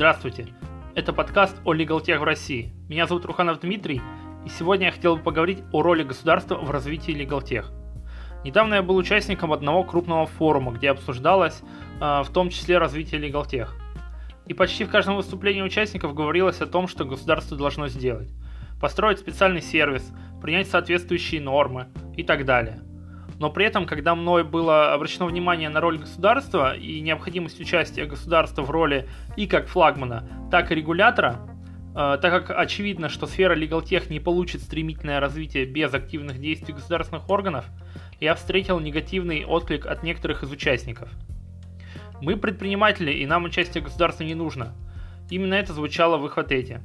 Здравствуйте! Это подкаст о LegalTech в России. Меня зовут Руханов Дмитрий, и сегодня я хотел бы поговорить о роли государства в развитии LegalTech. Недавно я был участником одного крупного форума, где обсуждалось э, в том числе развитие LegalTech. И почти в каждом выступлении участников говорилось о том, что государство должно сделать. Построить специальный сервис, принять соответствующие нормы и так далее – но при этом, когда мной было обращено внимание на роль государства и необходимость участия государства в роли и как флагмана, так и регулятора, э, так как очевидно, что сфера LegalTech не получит стремительное развитие без активных действий государственных органов, я встретил негативный отклик от некоторых из участников. Мы предприниматели, и нам участие государства не нужно. Именно это звучало в их ответе.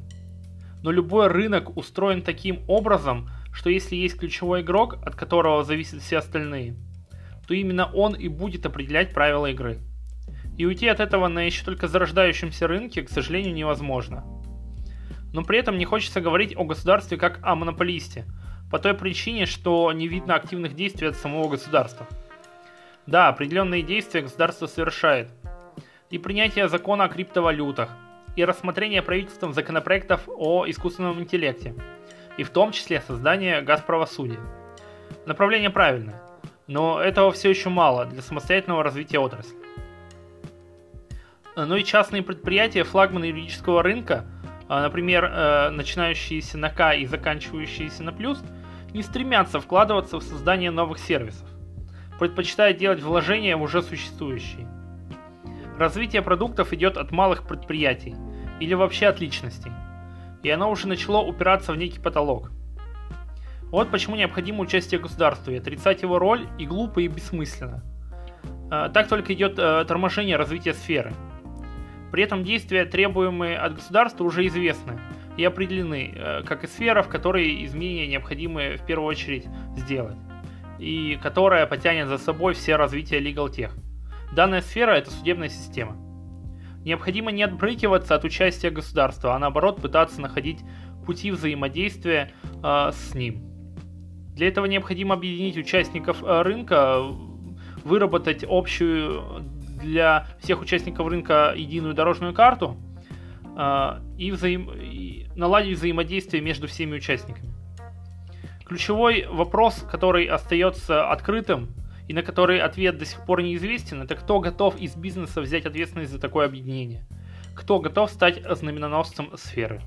Но любой рынок устроен таким образом, что если есть ключевой игрок, от которого зависят все остальные, то именно он и будет определять правила игры. И уйти от этого на еще только зарождающемся рынке, к сожалению, невозможно. Но при этом не хочется говорить о государстве как о монополисте, по той причине, что не видно активных действий от самого государства. Да, определенные действия государство совершает. И принятие закона о криптовалютах, и рассмотрение правительством законопроектов о искусственном интеллекте – и в том числе создание газправосудия. Направление правильное, но этого все еще мало для самостоятельного развития отрасли. Ну и частные предприятия, флагманы юридического рынка, а, например, э, начинающиеся на К и заканчивающиеся на плюс, не стремятся вкладываться в создание новых сервисов, предпочитая делать вложения в уже существующие. Развитие продуктов идет от малых предприятий или вообще от личностей – и оно уже начало упираться в некий потолок. Вот почему необходимо участие государства, и отрицать его роль и глупо, и бессмысленно. А, так только идет э, торможение развития сферы. При этом действия, требуемые от государства, уже известны и определены, э, как и сфера, в которой изменения необходимы в первую очередь сделать, и которая потянет за собой все развитие Legal Tech. Данная сфера – это судебная система. Необходимо не отбрыкиваться от участия государства, а наоборот пытаться находить пути взаимодействия э, с ним. Для этого необходимо объединить участников э, рынка, выработать общую для всех участников рынка единую дорожную карту э, и, взаим... и наладить взаимодействие между всеми участниками. Ключевой вопрос, который остается открытым, и на который ответ до сих пор неизвестен, это кто готов из бизнеса взять ответственность за такое объединение? Кто готов стать знаменоносцем сферы?